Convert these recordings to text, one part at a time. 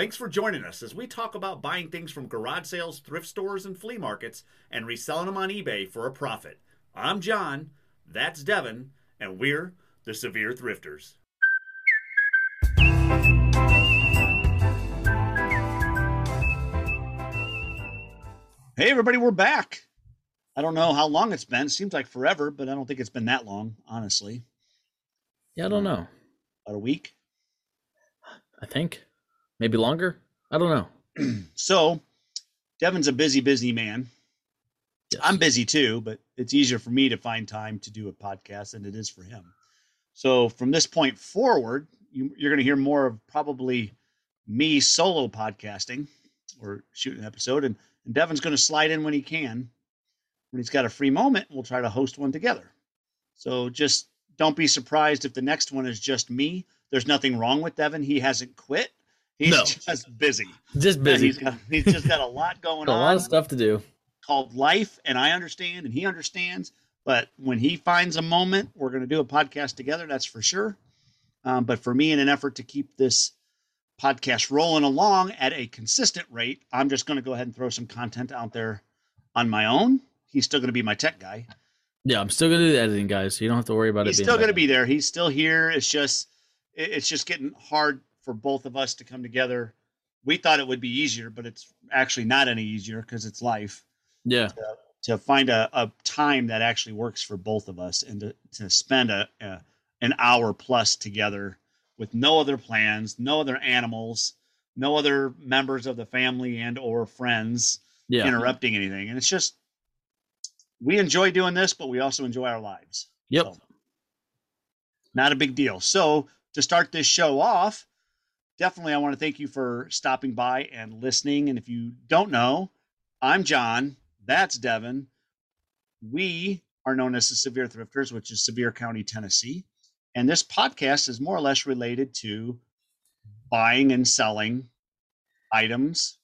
Thanks for joining us as we talk about buying things from garage sales, thrift stores, and flea markets and reselling them on eBay for a profit. I'm John, that's Devin, and we're the Severe Thrifters. Hey, everybody, we're back. I don't know how long it's been. Seems like forever, but I don't think it's been that long, honestly. Yeah, I don't um, know. About a week. I think maybe longer. I don't know. so, Devin's a busy, busy man. Yes. I'm busy too, but it's easier for me to find time to do a podcast than it is for him. So, from this point forward, you, you're going to hear more of probably me solo podcasting or shooting an episode, and, and Devin's going to slide in when he can. When he's got a free moment, we'll try to host one together. So, just don't be surprised if the next one is just me. There's nothing wrong with Devin. He hasn't quit. He's No. just busy. Just busy. He's got, he's just got a lot going a on A lot of stuff to do. called life, and I understand, and he understands. But when he finds a moment, we're going to do a podcast together. That's for sure. Um, but for me, in an effort to keep this podcast rolling along at a consistent rate, I'm just going to go ahead and throw some content out there on my own. He's still going to be my tech guy. Yeah, I'm still gonna do the editing, guys. So you don't have to worry about He's it. He's still going to be there. He's still here. It's just, it's just getting hard for both of us to come together. We thought it would be easier, but it's actually not any easier because it's life. Yeah, to find a, a time that actually works for both of us and to, to spend a, a an hour plus together with no other plans no other animals no other members of the family and or friends yeah. interrupting anything and it's just we enjoy doing this but we also enjoy our lives Yep. So, not a big deal so to start this show off definitely i want to thank you for stopping by and listening and if you don't know i'm john that's devin. We are known as the severe thrifters which is Sevier county tennessee and this podcast is more or less related to buying and selling items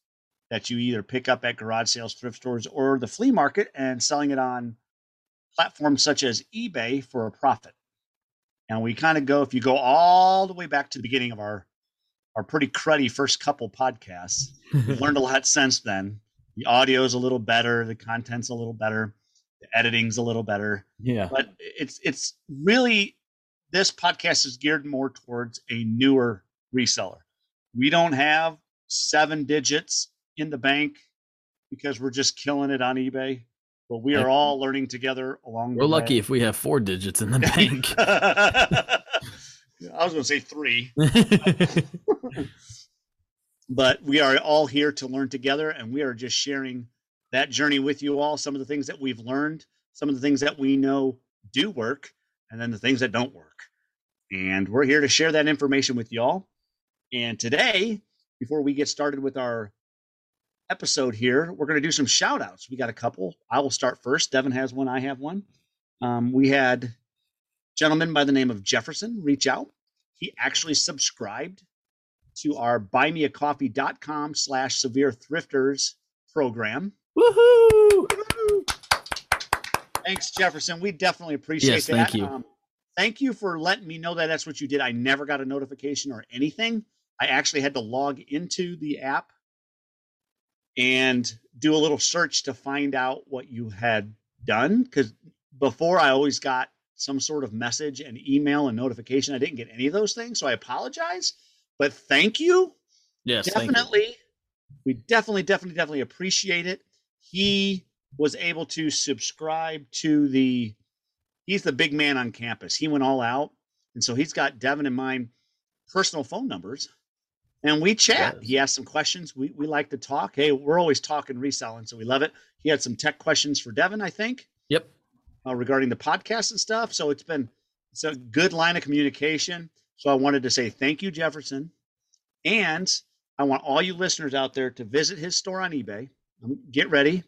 that you either pick up at garage sales thrift stores or the flea market and selling it on platforms such as ebay for a profit. And we kind of go if you go all the way back to the beginning of our our pretty cruddy first couple podcasts we've learned a lot since then the audio's a little better the content's a little better the editing's a little better yeah. but it's it's really this podcast is geared more towards a newer reseller we don't have seven digits in the bank because we're just killing it on ebay but we are all learning together along the way. We're lucky way. if we have four digits in the bank. i was going to say three. But we are all here to learn together and we are just sharing that journey with you all some of the things that we've learned some of the things that we know do work and then the things that don't work. And we're here to share that information with y'all. And today before we get started with our episode here we're going to do some shout outs we got a couple. I will start first. Devin has one i have one. Um, we had gentleman by the name of jefferson reach out he actually subscribed to our buymeacoffee.com slash severe thrifters program. Woohoo! Thanks, Jefferson. We definitely appreciate Yes, that. thank you. Um, thank you for letting me know that that's what you did. I never got a notification or anything. I actually had to log into the app and do a little search to find out what you had done. Because before I always got some sort of message and email and notification. I didn't get any of those things. So I apologize. But thank you. Yes, thank you. definitely we definitely definitely definitely appreciate it he was able to subscribe to the he's the big man on campus he went all out and so he's got devin and mine personal phone numbers and we chat Yes. he asked some questions we, we like to talk hey we're always talking reselling so we love it he had some tech questions for devin i think Yep. Uh, regarding the podcast and stuff so it's been it's a good line of communication so i wanted to say thank you jefferson and I want all you listeners out there to visit his store on eBay. Um, Get ready.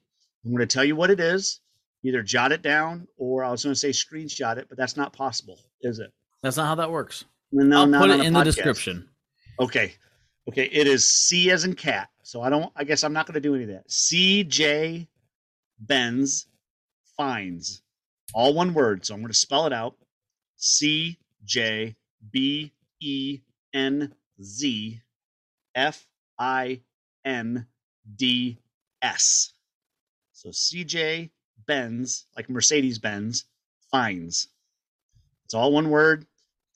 I'm going to tell you what it is. Either jot it down or I was going to say screenshot it, but that's not possible, is it? That's not how that works. No, I'll not put it in the description. Okay. Okay. It is C as in cat. So I don't, I guess I'm not going to do any of that. CJ Benz Finds. All one word. So I'm going to spell it out C J B E N Z F I N D S. So CJ Benz, like Mercedes Benz, finds. It's all one word.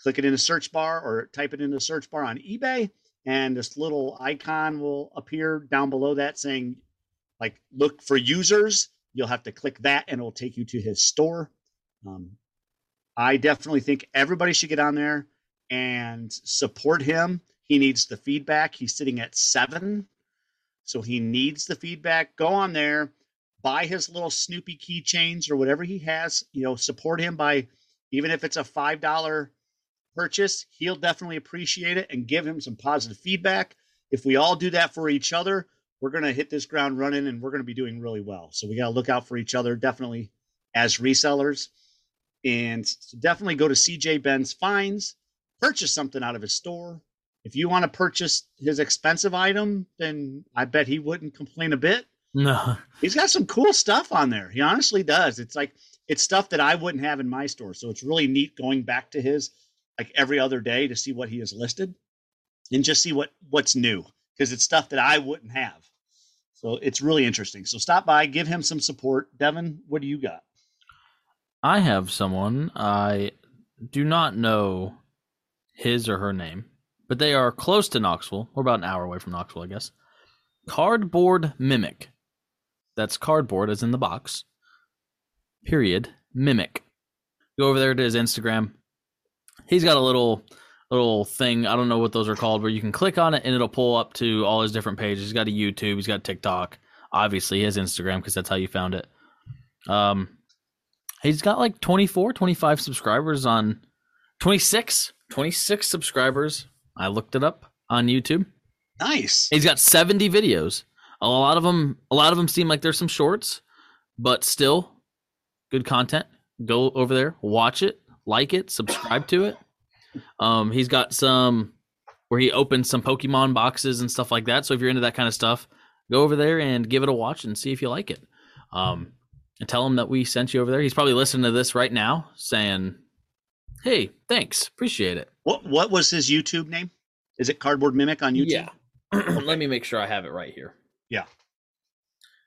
Click it in the search bar or type it in the search bar on eBay, and this little icon will appear down below that saying, like, look for users. You'll have to click that, and it'll take you to his store. Um, I definitely think everybody should get on there and support him. He needs the feedback. He's sitting at seven, so he needs the feedback. Go on there, buy his little Snoopy keychains or whatever he has. You know, support him by even if it's a five dollar purchase. He'll definitely appreciate it and give him some positive feedback. If we all do that for each other, we're going to hit this ground running and we're going to be doing really well. So we got to look out for each other definitely as resellers. And definitely go to CJ Benz Finds, purchase something out of his store. If you want to purchase his expensive item, then I bet he wouldn't complain a bit. No. He's got some cool stuff on there. He honestly does. It's like it's stuff that I wouldn't have in my store. So it's really neat going back to his like every other day to see what he has listed and just see what what's new because it's stuff that I wouldn't have. So it's really interesting. So stop by, give him some support. Devin, what do you got? I have someone. I do not know his or her name, but they are close to Knoxville. We're about an hour away from Knoxville, I guess. Cardboard Mimic. That's cardboard as in the box. Period. Mimic. Go over there to his Instagram. He's got a little little thing. I don't know what those are called, where you can click on it and it'll pull up to all his different pages. He's got a YouTube. He's got TikTok. Obviously, his Instagram because that's how you found it. Um, he's got like 24, 25 subscribers on 26, 26 subscribers. I looked it up on YouTube. Nice. He's got 70 videos. A lot of them a lot of them seem like there's some shorts, but still good content. Go over there, watch it, like it, subscribe to it. Um he's got some where he opens some Pokemon boxes and stuff like that. So if you're into that kind of stuff, go over there and give it a watch and see if you like it. Um and tell him that we sent you over there. He's probably listening to this right now saying, "Hey, thanks. Appreciate it." What what was his YouTube name? Is it Cardboard Mimic on YouTube? Yeah. Let me make sure I have it right here. Yeah.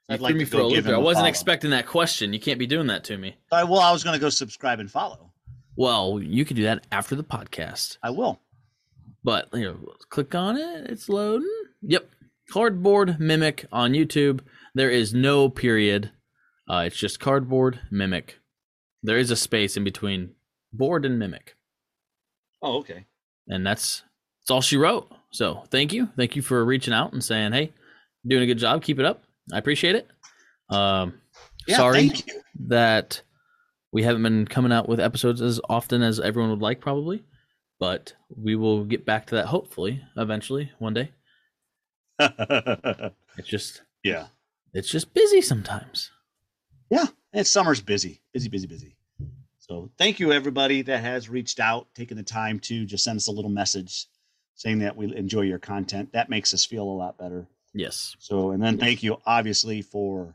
You I'd like me for a loop I wasn't follow. expecting that question. You can't be doing that to me. I, well, I was going to go subscribe and follow. Well, you can do that after the podcast. I will. But you know, click on it. It's loading. Yep. Cardboard Mimic on YouTube. There is no period. Uh, it's just Cardboard Mimic. There is a space in between board and mimic. Oh, okay. And that's that's all she wrote. So thank you. Thank you for reaching out and saying, hey, doing a good job. Keep it up. I appreciate it. Um Yeah, sorry that we haven't been coming out with episodes as often as everyone would like, probably. But we will get back to that hopefully eventually one day. It's just yeah. it's just busy sometimes. Yeah. And summer's busy, busy, busy, busy. So thank you everybody that has reached out, taken the time to just send us a little message saying that we enjoy your content. That makes us feel a lot better. Yes. So, and then thank you obviously for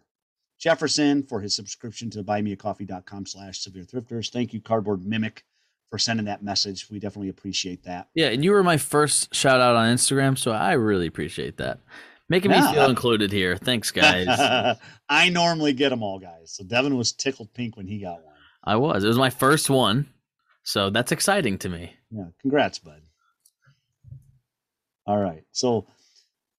Jefferson for his subscription to buymeacoffee.com slash severe thrifters. Thank you, Cardboard Mimic, for sending that message. We definitely appreciate that. Yeah, and you were my first shout out on Instagram, so I really appreciate that. Making me feel included here. Thanks, guys. I normally get them all, guys. So Devin was tickled pink when he got one. I was. It was my first one. So that's exciting to me. Yeah, congrats, bud. All right. So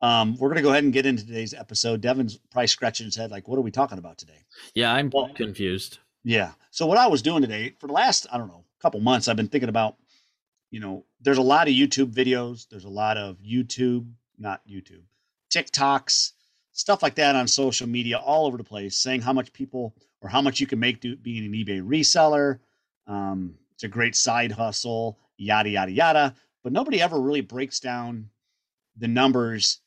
um, we're going to go ahead and get into today's episode. Devin's probably scratching his head like, what are we talking about today? Yeah, I'm Well- confused. Yeah. So what I was doing today for the last, I don't know, couple months, I've been thinking about, you know, there's a lot of YouTube videos. There's a lot of YouTube, not YouTube, TikToks, stuff like that on social media all over the place, saying how much people or how much you can make do, being an eBay reseller. Um, it's a great side hustle, yada yada yada. But nobody ever really breaks down the numbers,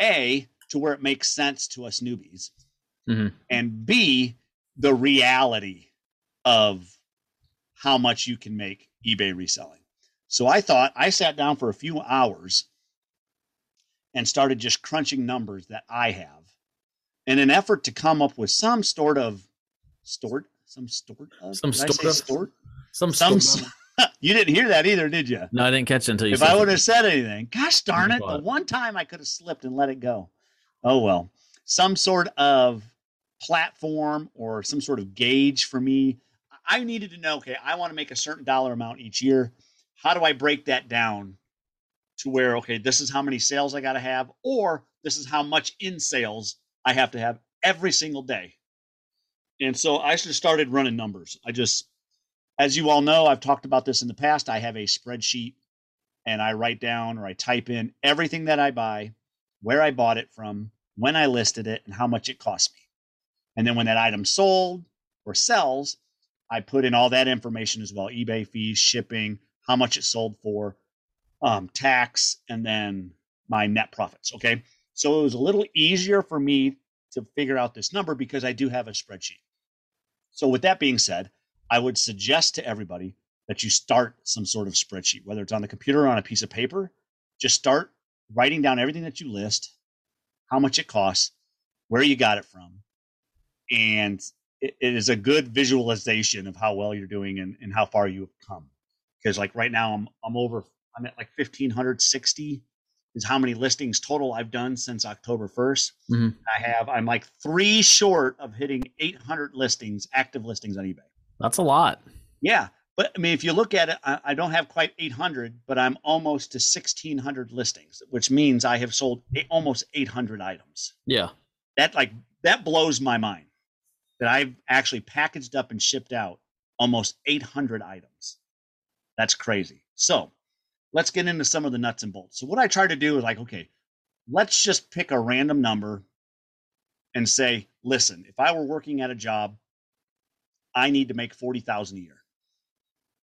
a to where it makes sense to us newbies, Mhm. and b the reality of how much you can make eBay reselling. So I thought I sat down for a few hours and started just crunching numbers that I have in an effort to come up with some sort of stored some sort of Some did I say sort of? Some, some sort- you didn't hear that either, did you? No, I didn't catch it until you if I would have said anything, gosh darn it, the one time I could have slipped and let it go. Oh well. Some sort of platform or some sort of gauge for me. I needed to know, okay, I want to make a certain dollar amount each year. How do I break that down to where, okay, this is how many sales I got to have, or this is how much in sales I have to have every single day. And so I just started running numbers. I just, as you all know, I've talked about this in the past. I have a spreadsheet and I write down or I type in everything that I buy, where I bought it from, when I listed it, and how much it cost me. And then when that item sold or sells, I put in all that information as well eBay fees, shipping, how much it sold for, um, tax, and then my net profits. Okay. So it was a little easier for me to figure out this number because I do have a spreadsheet. So, with that being said, I would suggest to everybody that you start some sort of spreadsheet, whether it's on the computer or on a piece of paper. Just start writing down everything that you list, how much it costs, where you got it from, and it, it is a good visualization of how well you're doing and, and how far you have come. Because like right now, I'm I'm over. I'm at like 1560 is how many listings total I've done since October 1st. Mhm. I have. I'm like three short of hitting 800 listings, active listings on eBay. That's a lot. Yeah. But I mean, if you look at it, I, I don't have quite 800, but I'm almost to 1600 listings, which means I have sold almost 800 items. Yeah. That like that blows my mind that I've actually packaged up and shipped out almost 800 items. That's crazy. So let's get into some of the nuts and bolts. So what I try to do is like, okay, let's just pick a random number and say, listen, if I were working at a job, I need to make 40,000 a year.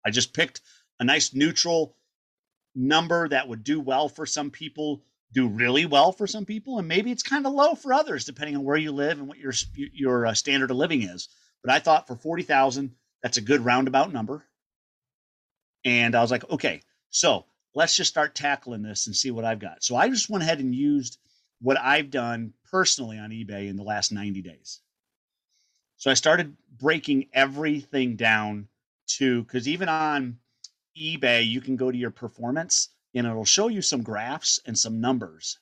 I just picked a nice neutral number that would do well for some people, do really well for some people, and maybe it's kind of low for others depending on where you live and what your your uh, standard of living is. But I thought for 40,000, that's a good roundabout number. And I was like, okay, so let's just start tackling this and see what I've got. So I just went ahead and used what I've done personally on eBay in the last 90 days. So I started breaking everything down to because even on eBay, you can go to your performance and it'll show you some graphs and some numbers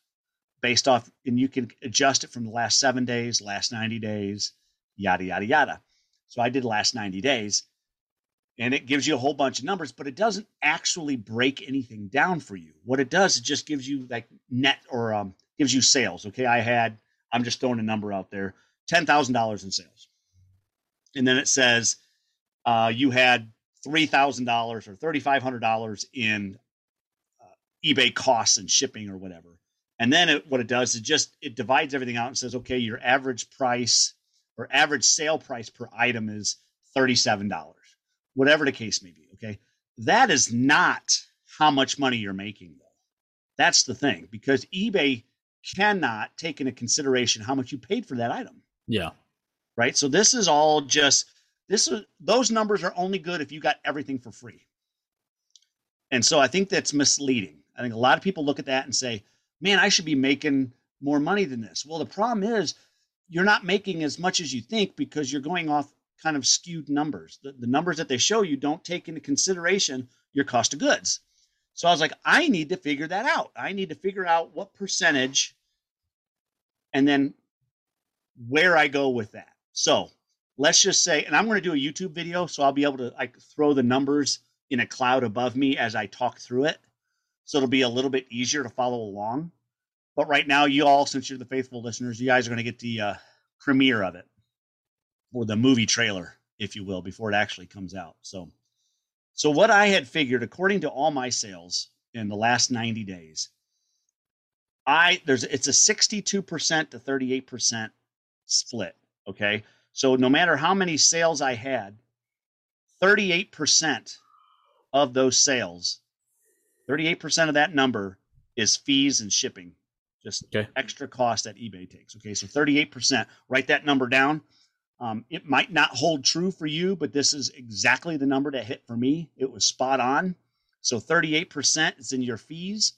based off, and you can adjust it from the last seven days, last 90 days, yada, yada, yada. So I did last 90 days and it gives you a whole bunch of numbers, but it doesn't actually break anything down for you. What it does, it just gives you like net or um, gives you sales. Okay. I had, I'm just throwing a number out there, $10,000 in sales. And then it says, uh, you had three thousand dollars or thirty five hundred dollars in uh, eBay costs and shipping or whatever. And then it, what it does is just it divides everything out and says, okay, your average price or average sale price per item is thirty seven dollars, whatever the case may be. Okay, that is not how much money you're making though. That's the thing because eBay cannot take into consideration how much you paid for that item Yeah. Right? So this is all just this is those numbers are only good if you got everything for free. And so I think that's misleading. I think a lot of people look at that and say, "Man, I should be making more money than this." Well, the problem is you're not making as much as you think because you're going off kind of skewed numbers. The, the numbers that they show you don't take into consideration your cost of goods. So I was like, I need to figure that out. I need to figure out what percentage and then where I go with that. So let's just say, and I'm going to do a YouTube video, so I'll be able to like throw the numbers in a cloud above me as I talk through it. So it'll be a little bit easier to follow along. But right now, you all, since you're the faithful listeners, you guys are going to get the uh, premiere of it or the movie trailer, if you will, before it actually comes out. So, so what I had figured, according to all my sales in the last 90 days, I there's it's a 62% to 38% split. Okay. So no matter how many sales I had, 38% of those sales, 38% of that number is fees and shipping, just Okay. extra cost that eBay takes. Okay. So 38%, write that number down. Um, it might not hold true for you, but this is exactly the number that hit for me. It was spot on. So 38% is in your fees.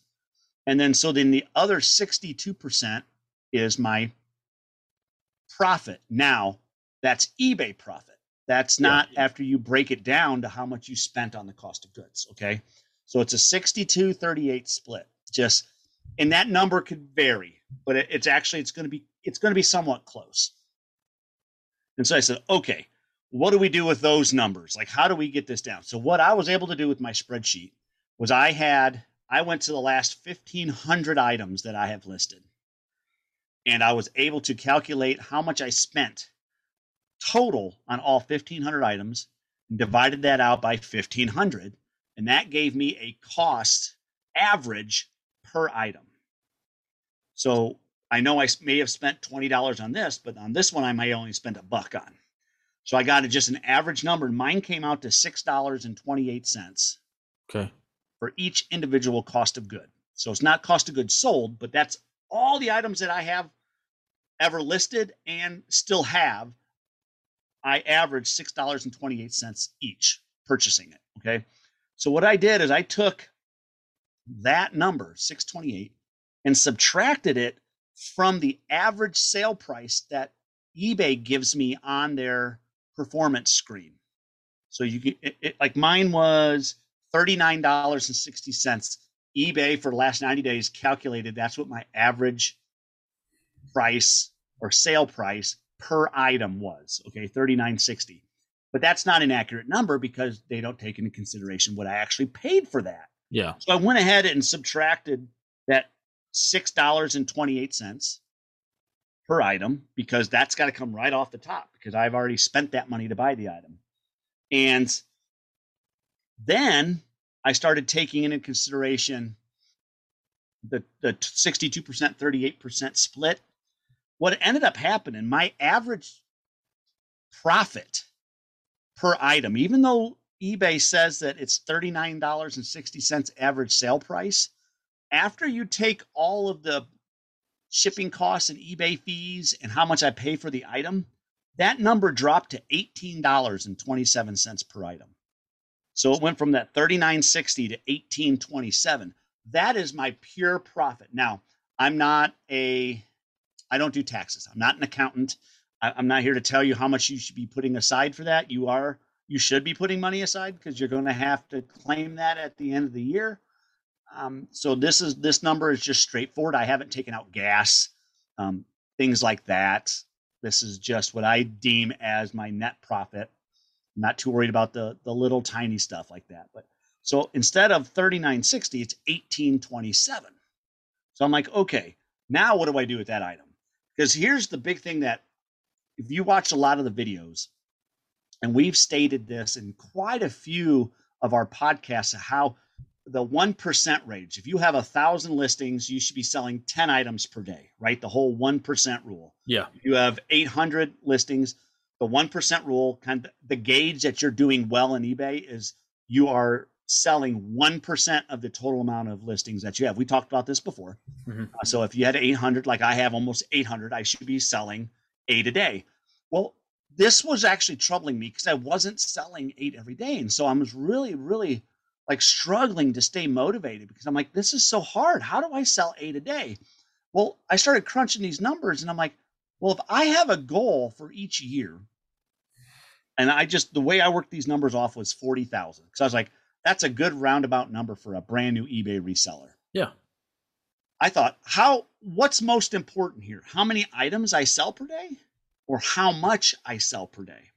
And then so then the other 62% is my profit. Now, that's eBay profit. That's not yeah. after you break it down to how much you spent on the cost of goods. Okay. So it's a 62 38 split. Just, and that number could vary, but it, it's actually, it's going to be, it's going to be somewhat close. And so I said, okay, what do we do with those numbers? Like, how do we get this down? So what I was able to do with my spreadsheet was I had, I went to the last 1500 items that I have listed and I was able to calculate how much I spent total on all 1500 items and divided that out by 1500 and that gave me a cost average per item. So i know i may have spent $20 on this but on this one i may only spend a buck on. So i got just an average number. Mine came out to $6.28 okay. for each individual cost of good. So it's not cost of goods sold but that's all the items that i have ever listed and still have I averaged $6.28 each purchasing it. Okay. So what I did is I took that number, 628, and subtracted it from the average sale price that eBay gives me on their performance screen. So you can, it, it, like mine was $39.60. eBay for the last 90 days calculated that's what my average price or sale price per item was. Okay, 3960. But that's not an accurate number because they don't take into consideration what I actually paid for that. Yeah. So I went ahead and subtracted that $6.28 per item because that's got to come right off the top because I've already spent that money to buy the item. And then I started taking into consideration the, the 62%, 38% split what ended up happening, my average profit per item, even though eBay says that it's $39.60 average sale price, after you take all of the shipping costs and eBay fees and how much I pay for the item, that number dropped to $18.27 per item. So it went from that 39.60 to 18.27. That is my pure profit. Now, I'm not a I don't do taxes. I'm not an accountant. I, I'm not here to tell you how much you should be putting aside for that. You are you should be putting money aside because you're going to have to claim that at the end of the year. Um, so this is this number is just straightforward. I haven't taken out gas, um, things like that. This is just what I deem as my net profit. I'm not too worried about the the little tiny stuff like that. But so instead of 3960, it's 1827. So I'm like, okay, now what do I do with that item? Because here's the big thing that if you watch a lot of the videos, and we've stated this in quite a few of our podcasts, how the 1% range, if you have a thousand listings, you should be selling 10 items per day, right? The whole 1% rule. Yeah. If you have 800 listings, the 1% rule, kind of the gauge that you're doing well in eBay is you are selling 1% of the total amount of listings that you have. We talked about this before. Mm-hmm. Uh, so if you had 800, like I have almost 800, I should be selling eight a day. Well, this was actually troubling me because I wasn't selling eight every day. And so I was really, really like struggling to stay motivated because I'm like, this is so hard. How do I sell eight a day? Well, I started crunching these numbers and I'm like, well, if I have a goal for each year, and I just, the way I worked these numbers off was 40,000. Because I was like, that's a good roundabout number for a brand new eBay reseller. Yeah. I thought, how what's most important here? How many items I sell per day or how much I sell per day?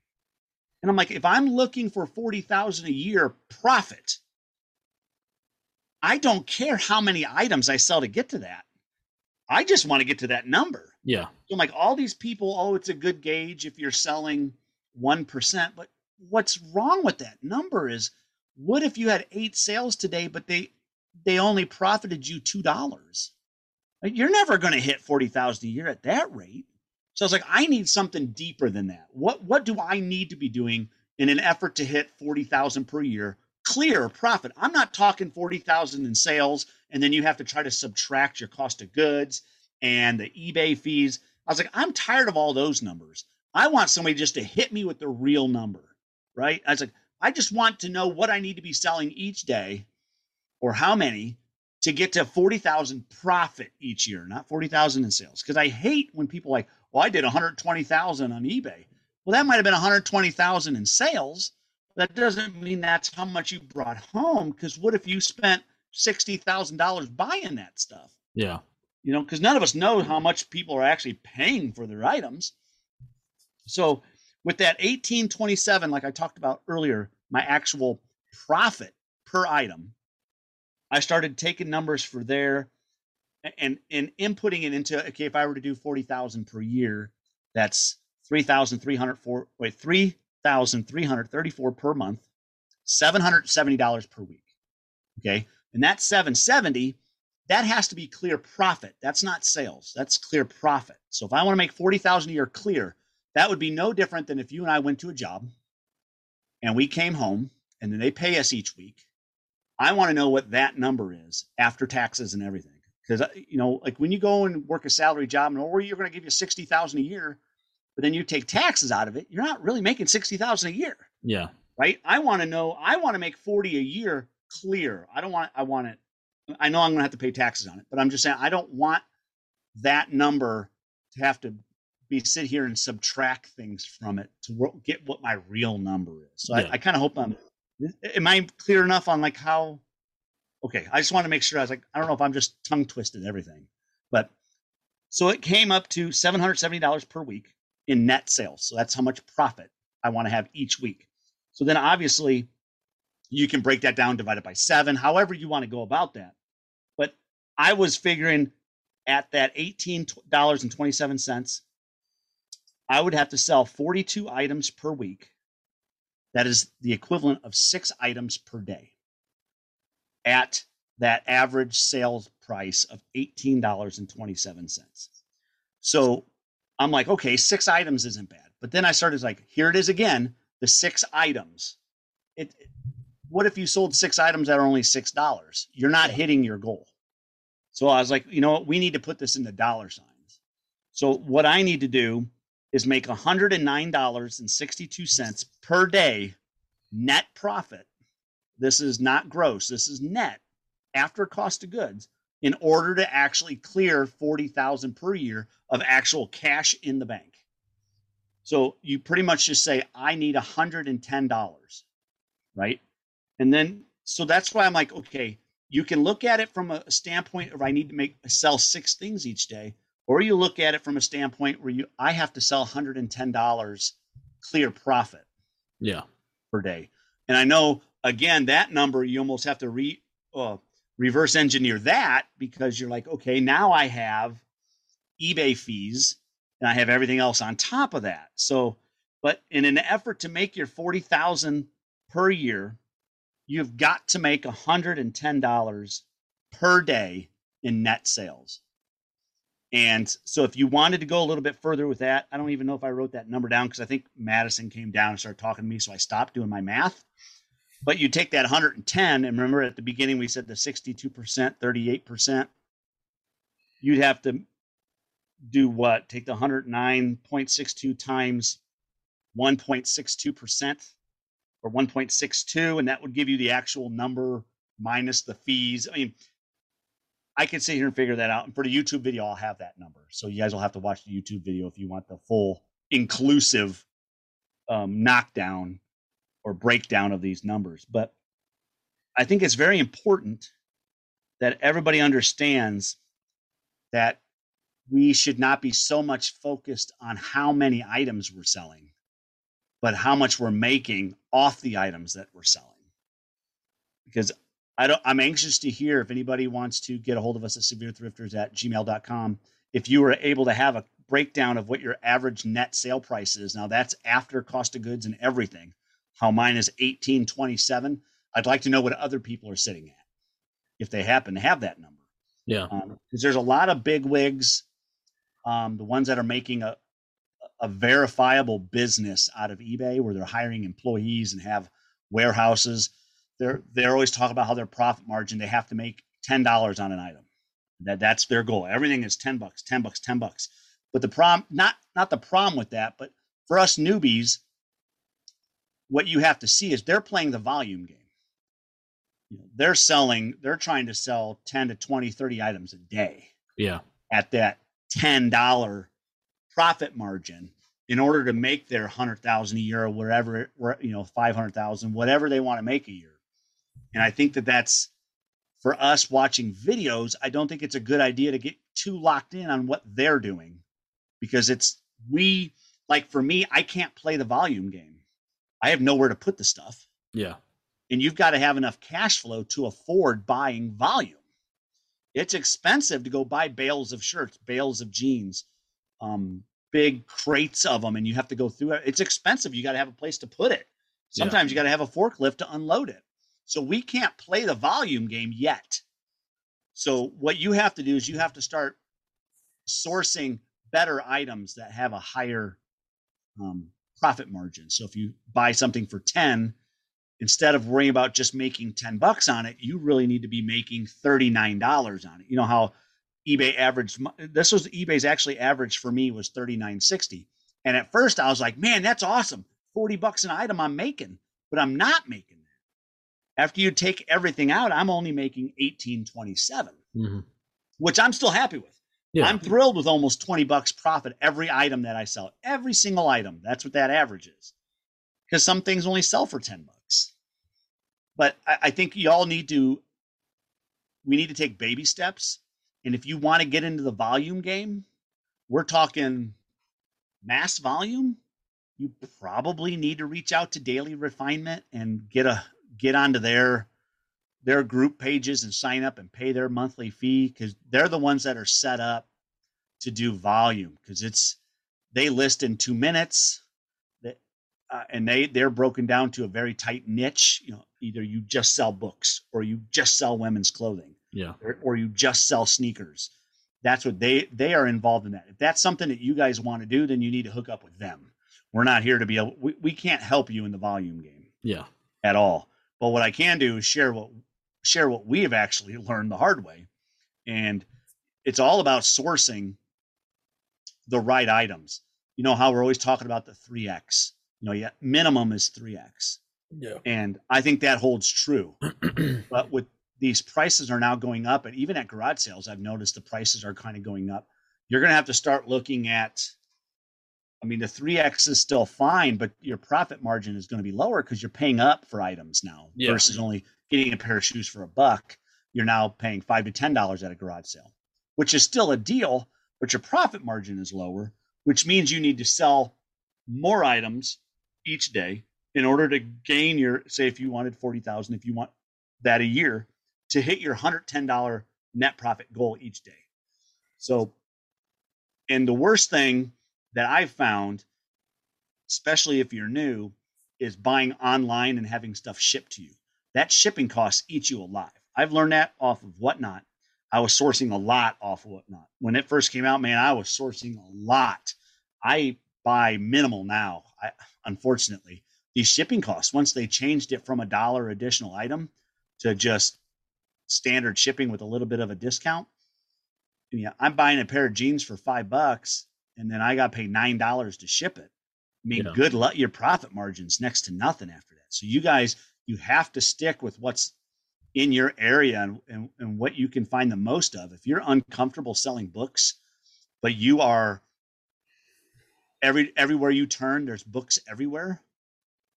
And I'm like, if I'm looking for 40,000 a year profit, I don't care how many items I sell to get to that. I just want to get to that number. Yeah. So I'm like, all these people, oh, it's a good gauge if you're selling 1%. But what's wrong with that number is what if you had eight sales today, but they they only profited you two dollars? You're never going to hit forty thousand a year at that rate. So I was like, I need something deeper than that. What what do I need to be doing in an effort to hit forty thousand per year, clear profit? I'm not talking forty thousand in sales, and then you have to try to subtract your cost of goods and the eBay fees. I was like, I'm tired of all those numbers. I want somebody just to hit me with the real number, right? I was like, I just want to know what I need to be selling each day or how many to get to 40,000 profit each year, not 40,000 in sales. Because I hate when people like, well, I did 120,000 on eBay. Well, that might have been 120,000 in sales. That doesn't mean that's how much you brought home. Because what if you spent sixty thousand dollars buying that stuff? Yeah. You know, because none of us know how much people are actually paying for their items. So with that 1827, like I talked about earlier, my actual profit per item, I started taking numbers for there and and inputting it into okay, if I were to do 40,000 per year, that's 3,304 wait, 3,334 per month, $770 per week. Okay. And that 770, that has to be clear profit. That's not sales. That's clear profit. So if I want to make 40,000 a year clear, that would be no different than if you and I went to a job and we came home and then they pay us each week. I want to know what that number is after taxes and everything. Because uh, you know, like when you go and work a salary job, and or you're going to give you sixty thousand a year, but then you take taxes out of it, you're not really making sixty thousand a year. Yeah. Right. I want to know. I want to make forty a year clear. I don't want. I want it. I know I'm going to have to pay taxes on it, but I'm just saying I don't want that number to have to be sit here and subtract things from it to get what my real number is. So yeah. I, I kind of hope I'm. Am I clear enough on like how? Okay, I just want to make sure. I was like, I don't know if I'm just tongue twisted everything, but so it came up to seven hundred seventy dollars per week in net sales. So that's how much profit I want to have each week. So then obviously you can break that down, divide it by seven, however you want to go about that. But I was figuring at that $18.27, I would have to sell 42 items per week. That is the equivalent of six items per day at that average sales price of $18.27. So I'm like, okay, six items isn't bad. But then I started like, here it is again, the six items. It, what if you sold six items that are only six dollars? You're not hitting your goal. So I was like, you know what? We need to put this into dollar signs. So what I need to do is make $109.62 per day net profit. This is not gross. This is net after cost of goods in order to actually clear 40,000 per year of actual cash in the bank. So you pretty much just say I need $110, right? And then, so that's why I'm like, okay, you can look at it from a standpoint of I need to make sell six things each day, or you look at it from a standpoint where you I have to sell $110 clear profit. Yeah. Per day. And I know again that number you almost have to re uh, reverse engineer that because you're like, okay, now I have eBay fees and I have everything else on top of that. So, but in an effort to make your 40,000 per year, you've got to make $110 per day in net sales. And so if you wanted to go a little bit further with that, I don't even know if I wrote that number down because I think Madison came down and started talking to me. So I stopped doing my math. But you take that 110, and remember at the beginning we said the 62%, 38%. You'd have to do what? Take the 109.62 times 1.62% or 1.62, and that would give you the actual number minus the fees. I mean, I could sit here and figure that out. And for the YouTube video, I'll have that number. So you guys will have to watch the YouTube video if you want the full inclusive um, knockdown or breakdown of these numbers. But I think it's very important that everybody understands that we should not be so much focused on how many items we're selling, but how much we're making off the items that we're selling. Because I don't, I'm anxious to hear if anybody wants to get a hold of us at severethrifters at gmail.com. If you were able to have a breakdown of what your average net sale price is, now that's after cost of goods and everything how mine is 1827. I'd like to know what other people are sitting at if they happen to have that number. Yeah. Because um, there's a lot of big wigs, um, the ones that are making a, a verifiable business out of eBay where they're hiring employees and have warehouses. They're they're always talking about how their profit margin they have to make ten dollars on an item. That that's their goal. Everything is ten bucks, ten bucks, ten bucks. But the problem not not the problem with that, but for us newbies, what you have to see is they're playing the volume game. You know, they're selling, they're trying to sell 10 to 20, 30 items a day. Yeah. At that $10 profit margin. in order to make their 100,000 a year or wherever, where, you know, 500,000, whatever they want to make a year. And I think that that's for us watching videos. I don't think it's a good idea to get too locked in on what they're doing because it's, we, like for me, I can't play the volume game. I have nowhere to put the stuff. Yeah. And you've got to have enough cash flow to afford buying volume. It's expensive to go buy bales of shirts, bales of jeans, um, big crates of them, and you have to go through it. It's expensive. You got to have a place to put it. Sometimes yeah. you got to have a forklift to unload it. So we can't play the volume game yet. So what you have to do is you have to start sourcing better items that have a higher um, profit margin. So if you buy something for 10, instead of worrying about just making 10 bucks on it, you really need to be making $39 on it. You know how eBay averaged this was eBay's actually average for me was 39.60. And at first I was like, man, that's awesome. 40 bucks an item I'm making, but I'm not making. After you take everything out, I'm only making 18.27, mm-hmm. which I'm still happy with. Yeah. I'm thrilled with almost 20 bucks profit every item that I sell. Every single item. That's what that average is. Because some things only sell for 10 bucks. But I, I think y'all need to we need to take baby steps and if you want to get into the volume game, we're talking mass volume. You probably need to reach out to Daily Refinement and get a get onto their their group pages and sign up and pay their monthly fee because they're the ones that are set up to do volume because it's they list in two minutes that uh, and they they're broken down to a very tight niche you know either you just sell books or you just sell women's clothing yeah. or, or you just sell sneakers. That's what they they are involved in that. If that's something that you guys want to do then you need to hook up with them. We're not here to be able we, we can't help you in the volume game yeah. at all but what i can do is share what share what we have actually learned the hard way. And it's all about sourcing the right items. You know how we're always talking about the 3x you know yeah minimum is 3x yeah. And i think that holds true. But with these prices are now going up. And even at garage sales, I've noticed the prices are kind of going up. You're going to have to start looking at, I mean, the 3X is still fine, but your profit margin is going to be lower because you're paying up for items now yeah. versus only getting a pair of shoes for a buck. You're now paying five to $10 at a garage sale, which is still a deal, but your profit margin is lower, which means you need to sell more items each day in order to gain your say if you wanted 40,000 if you want that a year to hit your $110 net profit goal each day. So, and the worst thing that I've found, especially if you're new, is buying online and having stuff shipped to you. That shipping costs eat you alive. I've learned that off of Whatnot. I was sourcing a lot off of Whatnot. When it first came out, man, I was sourcing a lot. I buy minimal now, I, unfortunately. These shipping costs, once they changed it from a dollar additional item to just standard shipping with a little bit of a discount. I'm buying a pair of jeans for five bucks, and then I got paid nine dollars to ship it. I mean, yeah. good luck. Your profit margin's next to nothing after that. So you guys, you have to stick with what's in your area and, and, and what you can find the most of. If you're uncomfortable selling books, but you are every everywhere you turn, there's books everywhere.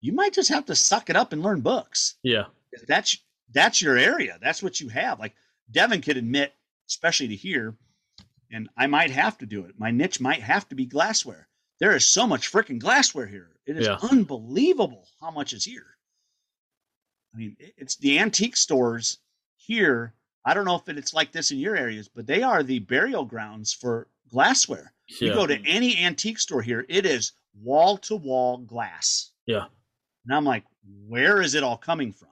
You might just have to suck it up and learn books. Yeah, that's that's your area. That's what you have. Like Devin could admit, especially to here, and I might have to do it. My niche might have to be glassware. There is so much freaking glassware here. It is yeah. unbelievable how much is here. I mean, it's the antique stores here. I don't know if it's like this in your areas, but they are the burial grounds for glassware. Yeah. You go to any antique store here, it is wall to wall glass. Yeah. And I'm like, where is it all coming from?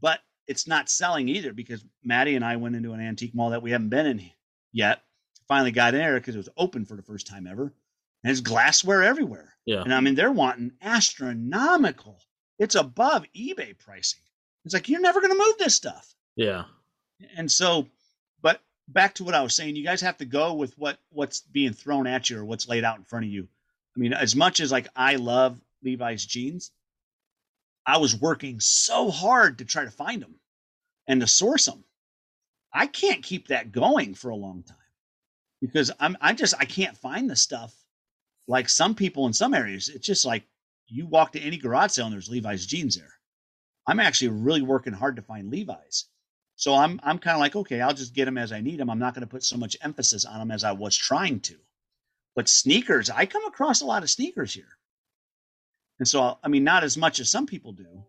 but it's not selling either because Maddie and I went into an antique mall that we haven't been in yet. Finally got in there because it was open for the first time ever. And there's glassware everywhere. Yeah. And I mean, they're wanting astronomical. It's above eBay pricing. It's like, you're never going to move this stuff. Yeah. And so, but back to what I was saying, you guys have to go with what what's being thrown at you or what's laid out in front of you. I mean, as much as like I love Levi's jeans, I was working so hard to try to find them and to source them. I can't keep that going for a long time because I'm I just I can't find the stuff like some people in some areas, it's just like you walk to any garage sale and there's Levi's jeans there. I'm actually really working hard to find Levi's. So I'm I'm kind of like, okay, I'll just get them as I need them. I'm not going to put so much emphasis on them as I was trying to. But sneakers, I come across a lot of sneakers here. And so I mean not as much as some people do,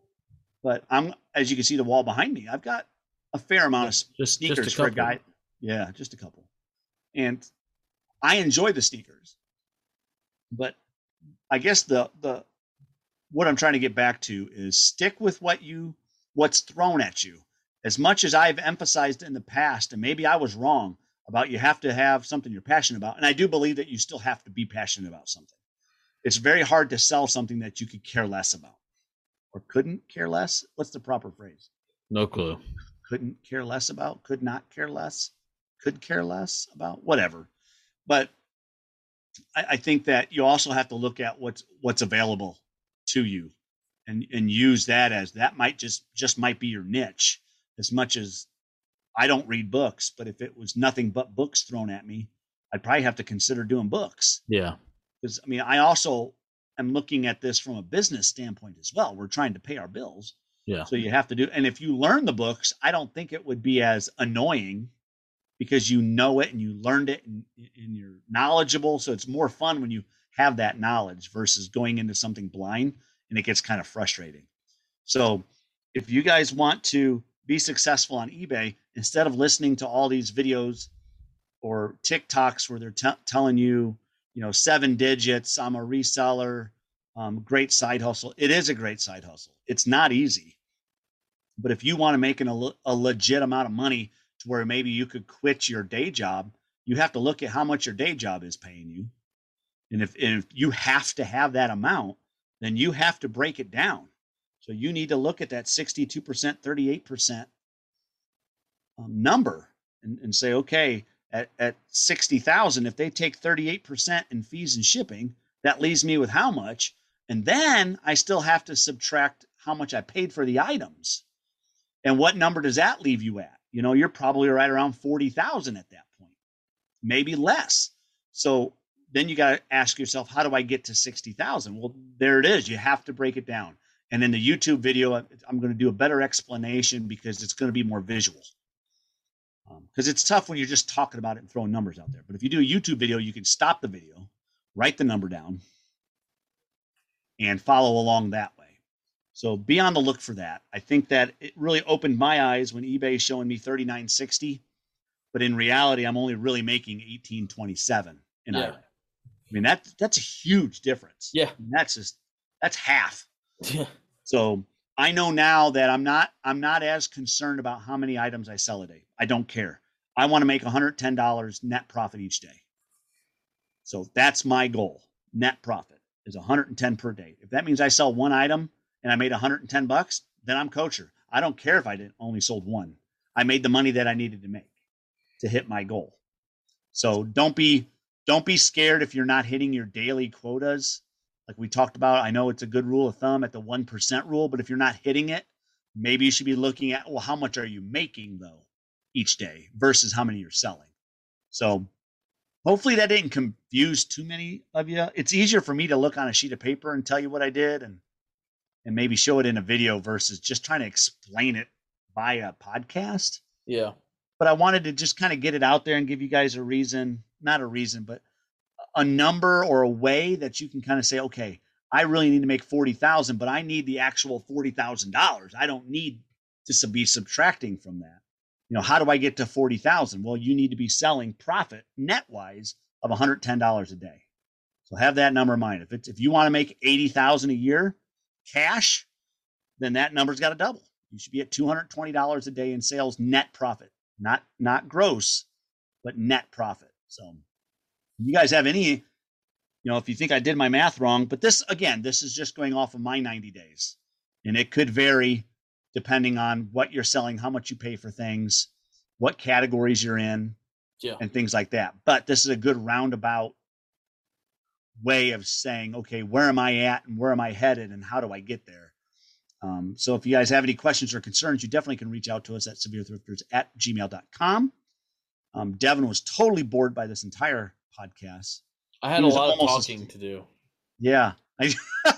but I'm as you can see the wall behind me, I've got a fair amount of Just- sneakers just for a guy. Yeah, just a couple. And I enjoy the sneakers. But I guess the the what I'm trying to get back to is stick with what you what's thrown at you. As much as I've emphasized in the past, and maybe I was wrong about you have to have something you're passionate about, and I do believe that you still have to be passionate about something. It's very hard to sell something that you could care less about or couldn't care less. What's the proper phrase? No clue. Couldn't care less about, could not care less, could care less about, whatever. But I, I think that you also have to look at what's what's available to you and and use that as that might just just might be your niche as much as I don't read books, but if it was nothing but books thrown at me, I'd probably have to consider doing books Yeah. because I mean I also am looking at this from a business standpoint as well. We're trying to pay our bills. Yeah. So you have to do and if you learn the books, I don't think it would be as annoying because you know it and you learned it and, and you're knowledgeable. So it's more fun when you have that knowledge versus going into something blind and it gets kind of frustrating. So if you guys want to be successful on eBay, instead of listening to all these videos or TikToks where they're t- telling you, you know, seven digits, I'm a reseller, um, great side hustle. It is a great side hustle. It's not easy. But if you want to make an, a, legit amount of money to where maybe you could quit your day job, you have to look at how much your day job is paying you. And if, if you have to have that amount, then you have to break it down. So you need to look at that 62%, 38% um, number and, and say, okay, at, at 60,000, if they take 38% in fees and shipping, that leaves me with how much? And then I still have to subtract how much I paid for the items. And what number does that leave you at? You know, you're probably right around 40,000 at that point, maybe less. So then you got to ask yourself, how do I get to 60,000? Well, there it is. You have to break it down. And in the YouTube video, I'm going to do a better explanation because it's going to be more visual. Um, because it's tough when you're just talking about it and throwing numbers out there. But if you do a YouTube video, you can stop the video, write the number down, and follow along that. So be on the look for that. I think that it really opened my eyes when eBay is showing me 39.60, but in reality, I'm only really making 18.27 in Yeah. item. I mean that that's a huge difference. Yeah. And that's just that's half. Yeah. So I know now that I'm not I'm not as concerned about how many items I sell a day. I don't care. I want to make $110 net profit each day. So that's my goal. Net profit is 110 per day. If that means I sell one item and I made 110 bucks, then I'm kosher. I don't care if I didn't only sold one. I made the money that I needed to make to hit my goal. So don't be don't be scared if you're not hitting your daily quotas. Like we talked about, I know it's a good rule of thumb at the 1% rule, but if you're not hitting it, maybe you should be looking at, well, how much are you making though each day versus how many you're selling? So hopefully that didn't confuse too many of you. It's easier for me to look on a sheet of paper and tell you what I did and and maybe show it in a video versus just trying to explain it by a podcast Yeah. but I wanted to just kind of get it out there and give you guys a reason, not a reason, but a number or a way that you can kind of say, okay, I really need to make 40,000, but I need the actual $40,000. I don't need to be subtracting from that. You know, how do I get to 40,000? Well, you need to be selling profit net wise of $110 a day. So have that number in mind. If it's, if you want to make 80,000 a year cash, then that number's got to double. You should be at $220 a day in sales net profit not not gross, but net profit. So, you guys have any, you know, if you think I did my math wrong, but this again, this is just going off of my 90 days, and it could vary depending on what you're selling, how much you pay for things, what categories you're in, Yeah. and things like that. But this is a good roundabout way of saying, okay, where am I at and where am I headed and how do I get there? Um, so if you guys have any questions or concerns, you definitely can reach out to us at sevierthrifters at gmail.com. Um, Devin was totally bored by this entire podcast. I had a lot of almost- talking to do. Yeah, I, I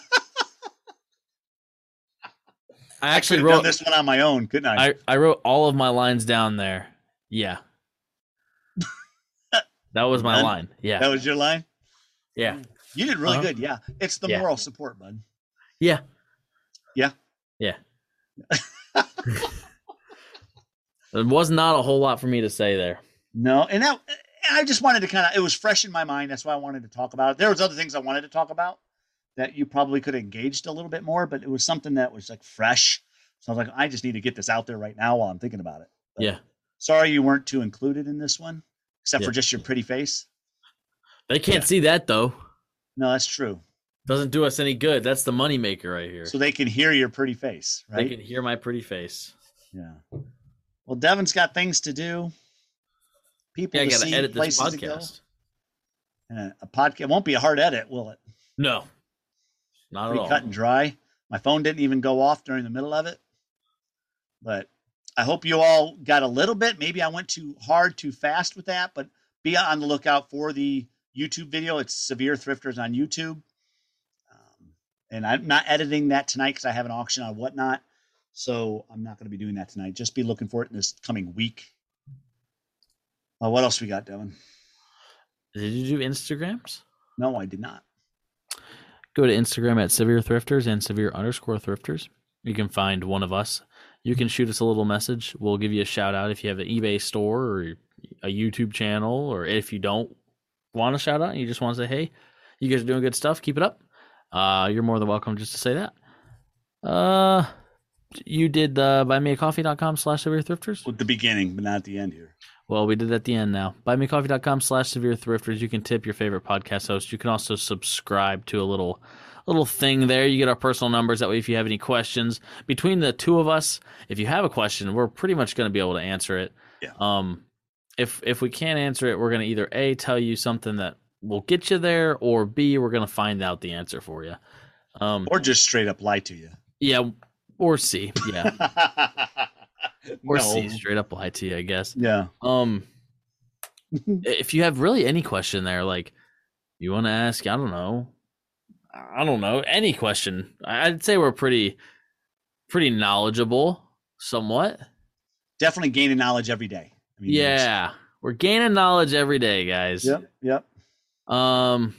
I actually could have done wrote this one on my own, couldn't I? I, I wrote all of my lines down there. Yeah. that was my Done? line. Yeah. That was your line. Yeah. You did really Uh-huh. good. Yeah, it's the Yeah. moral support, bud. Yeah. Yeah. Yeah. There was not a whole lot for me to say there. No, and that and I just wanted to kind of it was fresh in my mind. That's why I wanted to talk about it. There was other things I wanted to talk about that you probably could have engaged a little bit more, but it was something that was like fresh. So I was like, I just need to get this out there right now while I'm thinking about it. But Yeah. Sorry you weren't too included in this one, except for just your pretty face. They can't Yeah. see that though. No, that's true. Doesn't do us any good. That's the moneymaker right here. So they can hear your pretty face, right? They can hear my pretty face. Yeah. Well, Devin's got things to do. People Yeah, I to gotta see, edit this places to go. podcast. And a podcast it won't be a hard edit, will it? No. Not at all. cut and dry. My phone didn't even go off during the middle of it. But I hope you all got a little bit. Maybe I went too hard, too fast with that, but be on the lookout for the YouTube video. It's Sevier Thrifters on YouTube. Um, and I'm not editing that tonight because I have an auction on whatnot. So I'm not going to be doing that tonight. Just be looking for it in this coming week. Uh, what else we got, Devin? Did you do Instagrams? No, I did not. Go to Instagram at sevier thrifters and sevier underscore thrifters. You can find one of us. You can shoot us a little message. We'll give you a shout out if you have an eBay store or a YouTube channel, or if you don't want a shout out and you just want to say, hey, you guys are doing good stuff, keep it up. Uh, you're more than welcome just to say that. Uh, you did uh, buymeacoffee.com slash sevier thrifters. At the beginning, but not the end here. Well, we did at the end now. Buymecoffee.com slash sevier thrifters. You can tip your favorite podcast host. You can also subscribe to a little little thing there. You get our personal numbers. That way, if you have any questions between the two of us, if you have a question, we're pretty much going to be able to answer it. Yeah. Um, if if we can't answer it, we're going to either a tell you something that will get you there, or b we're going to find out the answer for you. Um, Or just straight up lie to you. yeah, or c yeah, or no. c straight up lie to you, I guess. Yeah. Um, if you have really any question there, like you want to ask, I don't know, I don't know, any question, I'd say we're pretty, pretty knowledgeable, somewhat. Definitely gaining knowledge every day. I mean, Yeah, we're gaining knowledge every day, guys. Yep. Yep. Um,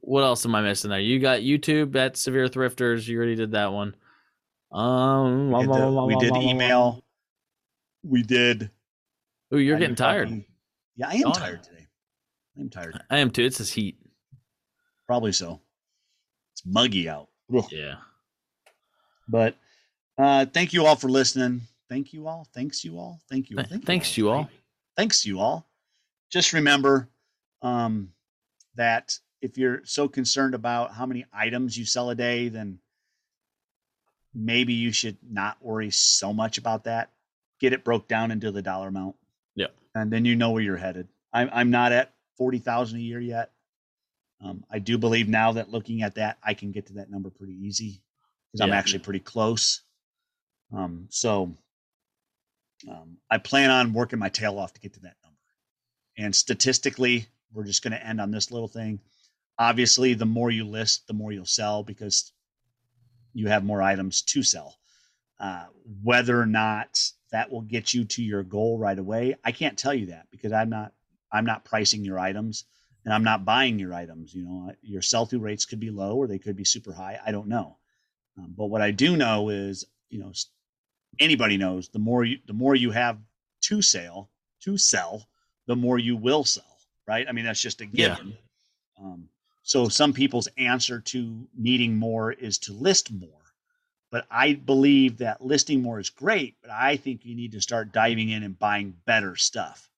what else am I missing there? You got YouTube at Sevier Thrifters. You already did that one. Um, We did, the- we did email. We did. Oh, you're I getting tired. copy. Yeah, I am Oh, tired today. I am tired. I am too. It's this heat. Probably so. It's muggy out. Ugh. Yeah. But uh, thank you all for listening. Thank you all. Thanks you all. Thank you. Th- Thank thanks you all. right? Thanks you all. Just remember um, that if you're so concerned about how many items you sell a day, then maybe you should not worry so much about that. Get it broke down into the dollar amount. Yep. And then you know where you're headed. I'm I'm not at forty thousand a year yet. Um, I do believe now that looking at that, I can get to that number pretty easy because I'm actually pretty close. Um, so um, I plan on working my tail off to get to that number. And statistically, we're just going to end on this little thing. Obviously, the more you list, the more you'll sell because you have more items to sell. Uh, whether or not that will get you to your goal right away, I can't tell you that because I'm not I'm not pricing your items and I'm not buying your items. You know, your sell through rates could be low or they could be super high. I don't know. Um, but what I do know is, you know, anybody knows the more you the more you have to sell to sell, the more you will sell. Right? I mean, that's just a Yeah. given. Um, so some people's answer to needing more is to list more. But I believe that listing more is great, but I think you need to start diving in and buying better stuff.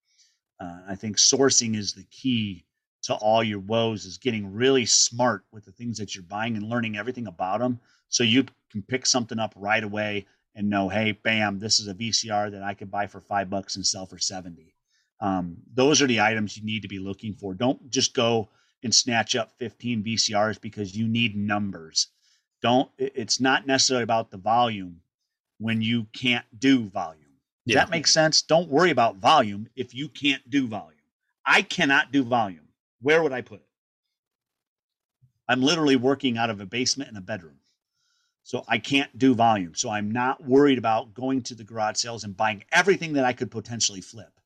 Uh, I think sourcing is the key to all your woes is getting really smart with the things that you're buying and learning everything about them so you can pick something up right away and know hey bam this is a vcr that i could buy for five bucks and sell for 70 um, those are the items you need to be looking for. Don't just go and snatch up 15 vcrs because you need numbers. Don't it's not necessarily about the volume when you can't do volume. Does Yeah. that make sense? Don't worry about volume if you can't do volume. I cannot do volume. Where would i put it? I'm literally working out of a basement and a bedroom. So I can't do volume. So I'm not worried about going to the garage sales and buying everything that I could potentially flip.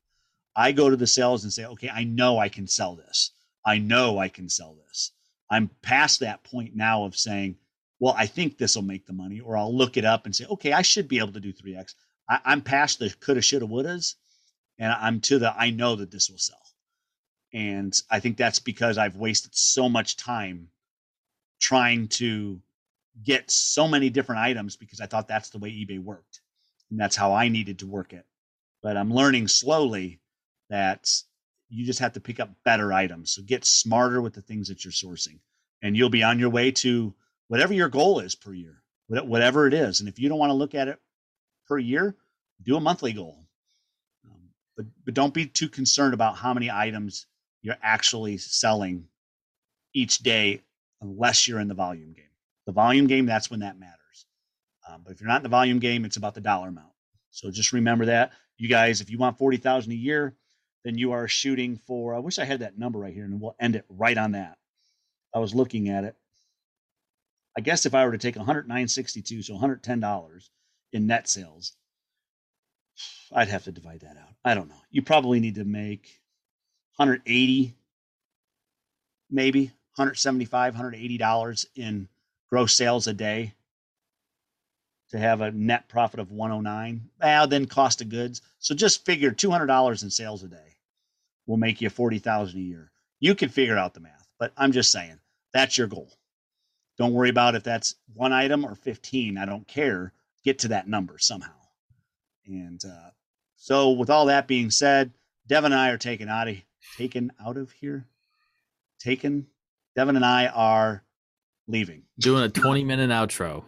I go to the sales and say, okay, I know I can sell this. I know I can sell this. I'm past that point now of saying, well, I think this will make the money, or I'll look it up and say, okay, I should be able to do 3X. I, am past the coulda, shoulda, wouldas, and I'm to the I know that this will sell. And I think that's because I've wasted so much time trying to get so many different items because I thought that's the way eBay worked. And that's how I needed to work it. But I'm learning slowly that you just have to pick up better items. So get smarter with the things that you're sourcing. And you'll be on your way to whatever your goal is per year, whatever it is. And if you don't want to look at it per year, do a monthly goal. Um, but, but don't be too concerned about how many items you're actually selling each day unless you're in the volume game. The volume game, that's when that matters. Um, but if you're not in the volume game, it's about the dollar amount. So just remember that. You guys, if you want 40,000 a year, then you are shooting for, I wish I had that number right here and we'll end it right on that. I was looking at it. I guess if I were to take 109.62, so $110 in net sales, I'd have to divide that out. I don't know. You probably need to make 180, maybe 175, 180 dollars in gross sales a day to have a net profit of 109. Well, then cost of goods. So just figure $200 in sales a day will make you 40,000 a year. You can figure out the math, but I'm just saying that's your goal. Don't worry about if that's one item or 15. I don't care. Get to that number somehow. And uh, so, with all that being said, Devin and I are taken out of taken out of here. Taken. Devin and I are leaving. Doing a 20 minute outro.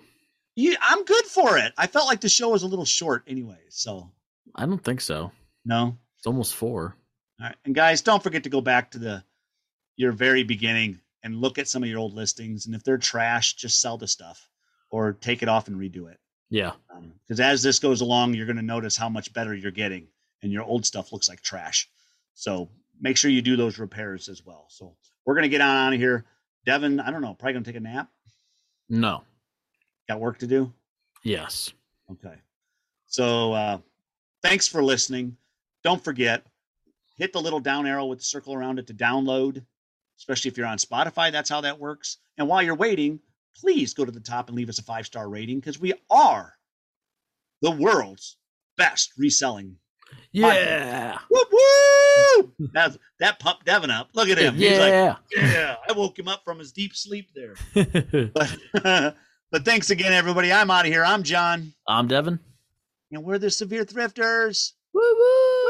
Yeah, I'm good for it. I felt like the show was a little short anyway. So I don't think so. No. It's almost four. All right. And guys, don't forget to go back to the your very beginning and look at some of your old listings. And if they're trash, just sell the stuff or take it off and redo it. Yeah. Because um, as this goes along, you're going to notice how much better you're getting, and your old stuff looks like trash. So make sure you do those repairs as well. So we're going to get on out of here. Devin, I don't know, probably to take a nap. No. Got work to do? Yes. Okay. So uh, thanks for listening. Don't forget, hit the little down arrow with the circle around it to download, especially if you're on Spotify. That's how that works. And while you're waiting, please go to the top and leave us a five star rating because we are the world's best reselling. Yeah. Whoop, whoop. That's, that pumped Devin up. Look at him. Yeah. He's like, yeah. I woke him up from his deep sleep there. but, but thanks again, everybody. I'm out of here. I'm John. I'm Devin. And we're the Sevier Thrifters. Woo woo.